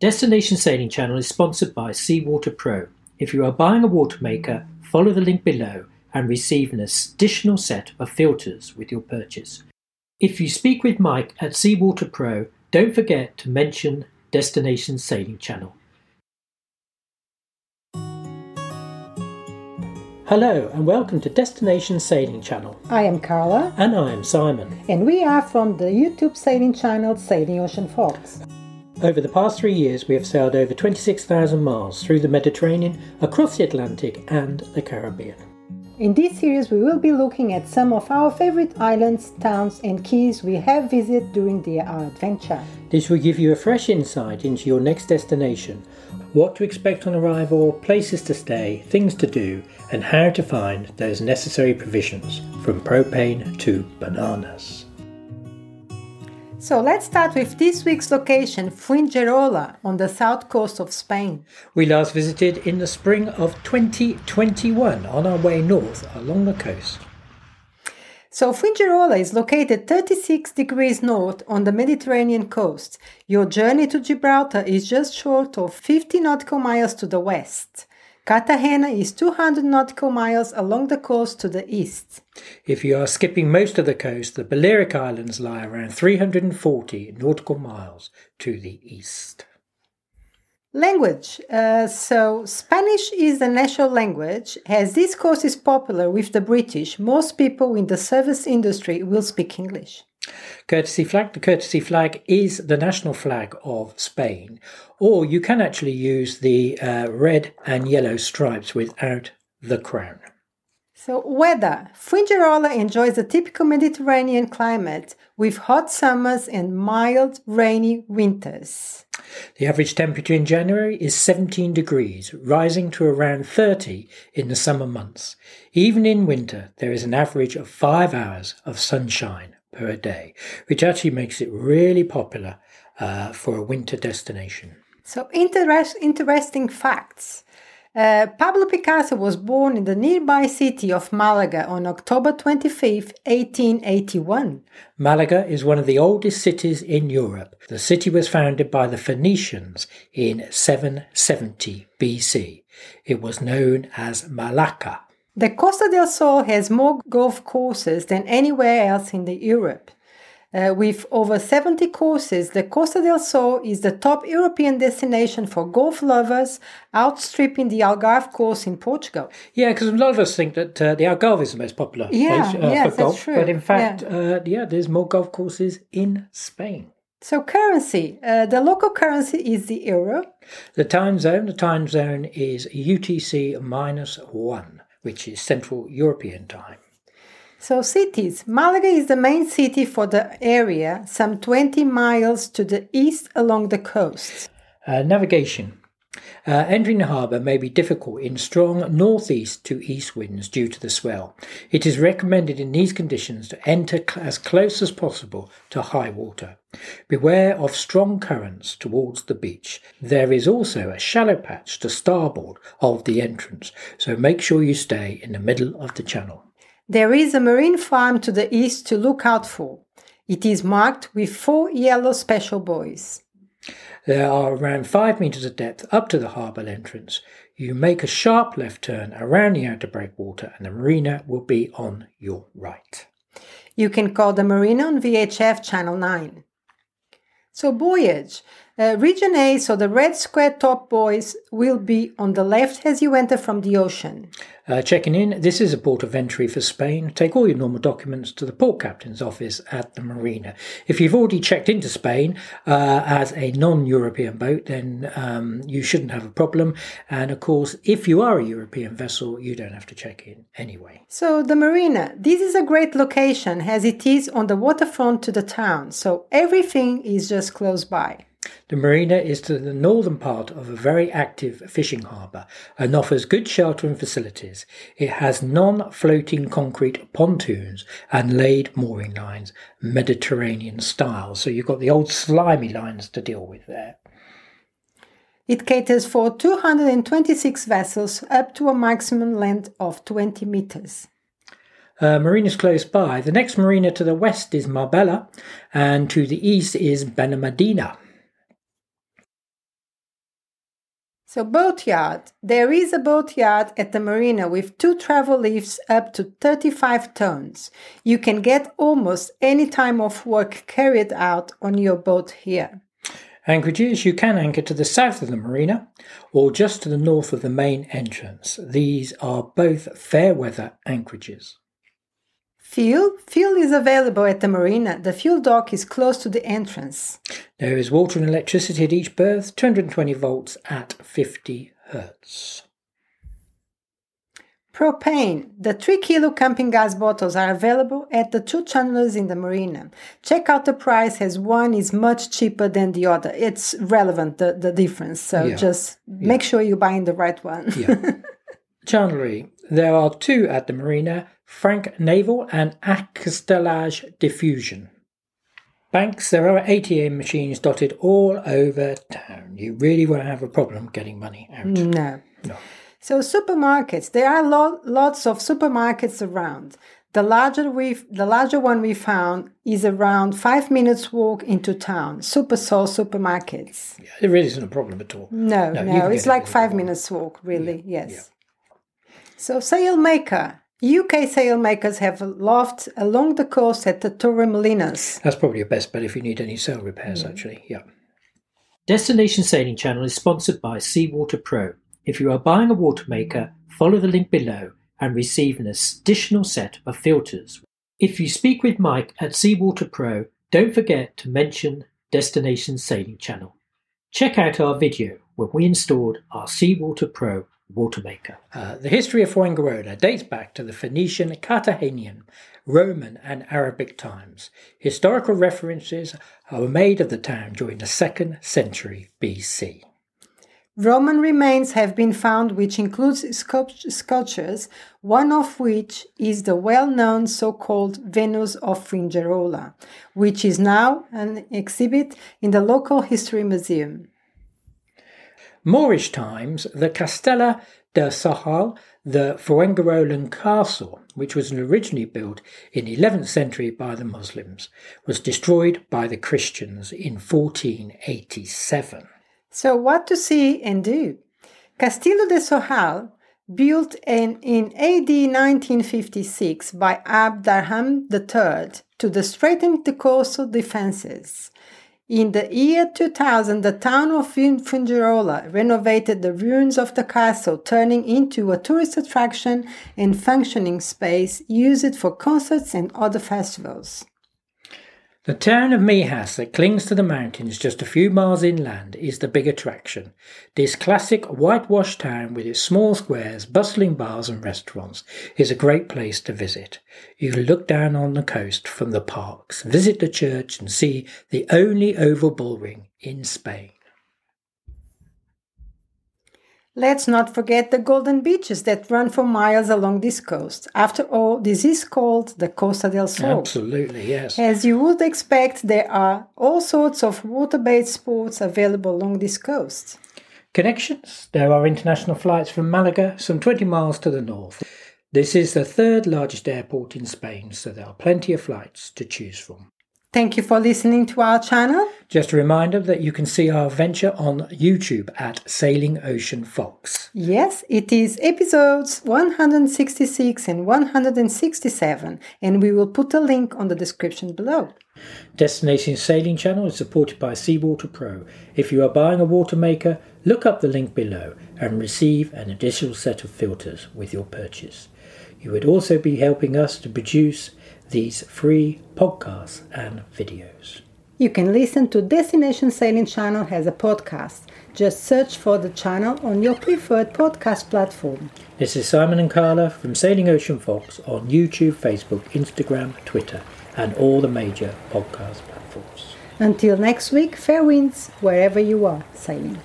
Destination Sailing Channel is sponsored by Seawater Pro. If you are buying a water maker, follow the link below and receive an additional set of filters with your purchase. If you speak with Mike at Seawater Pro, don't forget to mention Destination Sailing Channel. Hello and welcome to Destination Sailing Channel. I am Carla. And I am Simon. And we are from the YouTube sailing channel Sailing Ocean Fox. Over the past three years, we have sailed over 26,000 miles through the Mediterranean, across the Atlantic, and the Caribbean. In this series, we will be looking at some of our favorite islands, towns, and keys we have visited during the, our adventure. This will give you a fresh insight into your next destination, what to expect on arrival, places to stay, things to do, and how to find those necessary provisions from propane to bananas. So let's start with this week's location, Fuengirola, on the south coast of Spain. We last visited in the spring of 2021 on our way north along the coast. So Fuengirola is located 36 degrees north on the Mediterranean coast. Your journey to Gibraltar is just short of 50 nautical miles to the west. Cartagena is 200 nautical miles along the coast to the east. If you are skipping most of the coast, the Balearic Islands lie around 340 nautical miles to the east. Language. Uh, so, Spanish is the national language. As this course is popular with the British, most people in the service industry will speak English. Courtesy flag. The courtesy flag is the national flag of Spain, or you can actually use the uh, red and yellow stripes without the crown. So, weather. Fuengirola enjoys a typical Mediterranean climate with hot summers and mild, rainy winters. The average temperature in January is 17 degrees, rising to around 30 in the summer months. Even in winter, there is an average of five hours of sunshine per day, which actually makes it really popular uh, for a winter destination. So, interest, interesting facts. Uh, Pablo Picasso was born in the nearby city of Malaga on October 25, 1881. Malaga is one of the oldest cities in Europe. The city was founded by the Phoenicians in 770 BC. It was known as Malacca. The Costa del Sol has more golf courses than anywhere else in the Europe. Uh, with over 70 courses, the Costa del Sol is the top European destination for golf lovers, outstripping the Algarve course in Portugal. Yeah, because a lot of us think that uh, the Algarve is the most popular yeah, place uh, yes, for golf, true. but in fact, yeah. Uh, yeah, there's more golf courses in Spain. So currency, uh, the local currency is the euro. The time zone, the time zone is UTC minus one, which is Central European time. So, cities. Malaga is the main city for the area, some 20 miles to the east along the coast. Uh, navigation. Uh, entering the harbour may be difficult in strong northeast to east winds due to the swell. It is recommended in these conditions to enter cl- as close as possible to high water. Beware of strong currents towards the beach. There is also a shallow patch to starboard of the entrance, so make sure you stay in the middle of the channel. There is a marine farm to the east to look out for. It is marked with four yellow special buoys. There are around five metres of depth up to the harbour entrance. You make a sharp left turn around the outer breakwater and the marina will be on your right. You can call the marina on VHF channel 9. So, voyage. Uh, region A, so the red square top buoys, will be on the left as you enter from the ocean. Uh, checking in, this is a port of entry for Spain. Take all your normal documents to the port captain's office at the marina. If you've already checked into Spain uh, as a non European boat, then um, you shouldn't have a problem. And of course, if you are a European vessel, you don't have to check in anyway. So, the marina, this is a great location as it is on the waterfront to the town, so everything is just close by. The marina is to the northern part of a very active fishing harbour and offers good shelter and facilities. It has non floating concrete pontoons and laid mooring lines, Mediterranean style. So you've got the old slimy lines to deal with there. It caters for 226 vessels up to a maximum length of 20 meters. Uh, marinas close by. The next marina to the west is Marbella, and to the east is Benalmádena. So, boatyard. There is a boatyard at the marina with two travel lifts up to 35 tons. You can get almost any time of work carried out on your boat here. Anchorages you can anchor to the south of the marina or just to the north of the main entrance. These are both fair weather anchorages. Fuel? Fuel is available at the marina. The fuel dock is close to the entrance. There is water and electricity at each berth, 220 volts at 50 hertz. Propane. The 3 kilo camping gas bottles are available at the two channels in the marina. Check out the price as one is much cheaper than the other. It's relevant, the, the difference. So Yeah. just make sure you're buying the right one. Yeah. Chandlery. There are two at the marina Frank Naval and Accastillage Diffusion. Banks, there are ATM machines dotted all over town. You really won't have a problem getting money out. no. No. So supermarkets, there are lo- lots of supermarkets around. The larger we the larger one we found is around five minutes walk into town. Supersol supermarkets. Yeah, it really isn't a problem at all. No, No, no, it's like five minutes walk, really. yes. So sailmaker. UK sailmakers have lofts along the coast at the Torremolinos. That's probably your best bet if you need any sail repairs, mm. actually. Yeah. Destination Sailing Channel is sponsored by Seawater Pro. If you are buying a water maker, follow the link below and receive an additional set of filters. If you speak with Mike at Seawater Pro, don't forget to mention Destination Sailing Channel. Check out our video when we installed our Seawater Pro water maker. Uh, the history of Fuengirola dates back to the Phoenician, Carthaginian, Roman, and Arabic times. Historical references are made of the town during the 2nd century BC. Roman remains have been found, which includes sculpt- sculptures, one of which is the well known so called Venus of Fuengirola, which is now an exhibit in the local history museum. Moorish times, the Castella de Sohail, the Fuengirolan castle, which was originally built in the 11th century by the Muslims, was destroyed by the Christians in 1487. So, what to see and do? Castillo de Sohail, built in, in AD 1956 by Abd al-Rahman III to the strengthen the coastal defenses. In the year 2000, the town of Fun- Fuengirola renovated the ruins of the castle, turning into a tourist attraction and functioning space used for concerts and other festivals. The town of Mijas, that clings to the mountains just a few miles inland, is the big attraction. This classic whitewashed town with its small squares, bustling bars, and restaurants is a great place to visit. You can look down on the coast from the parks, visit the church, and see the only oval bullring in Spain. Let's not forget the golden beaches that run for miles along this coast. After all, this is called the Costa del Sol. Absolutely, yes. As you would expect, there are all sorts of water based sports available along this coast. Connections. There are international flights from Malaga, some 20 miles to the north. This is the third largest airport in Spain, so there are plenty of flights to choose from. Thank you for listening to our channel. Just a reminder that you can see our venture on YouTube at Sailing Ocean Fox. Yes, it is episodes 166 and 167, and we will put a link on the description below. Destination Sailing Channel is supported by Seawater Pro. If you are buying a water maker, look up the link below and receive an additional set of filters with your purchase. You would also be helping us to produce these free podcasts and videos. You can listen to Destination Sailing Channel as a podcast. Just search for the channel on your preferred podcast platform. This is Simon and Carla from Sailing Ocean Fox on YouTube, Facebook, Instagram, Twitter, and all the major podcast platforms. Until next week, fair winds wherever you are sailing.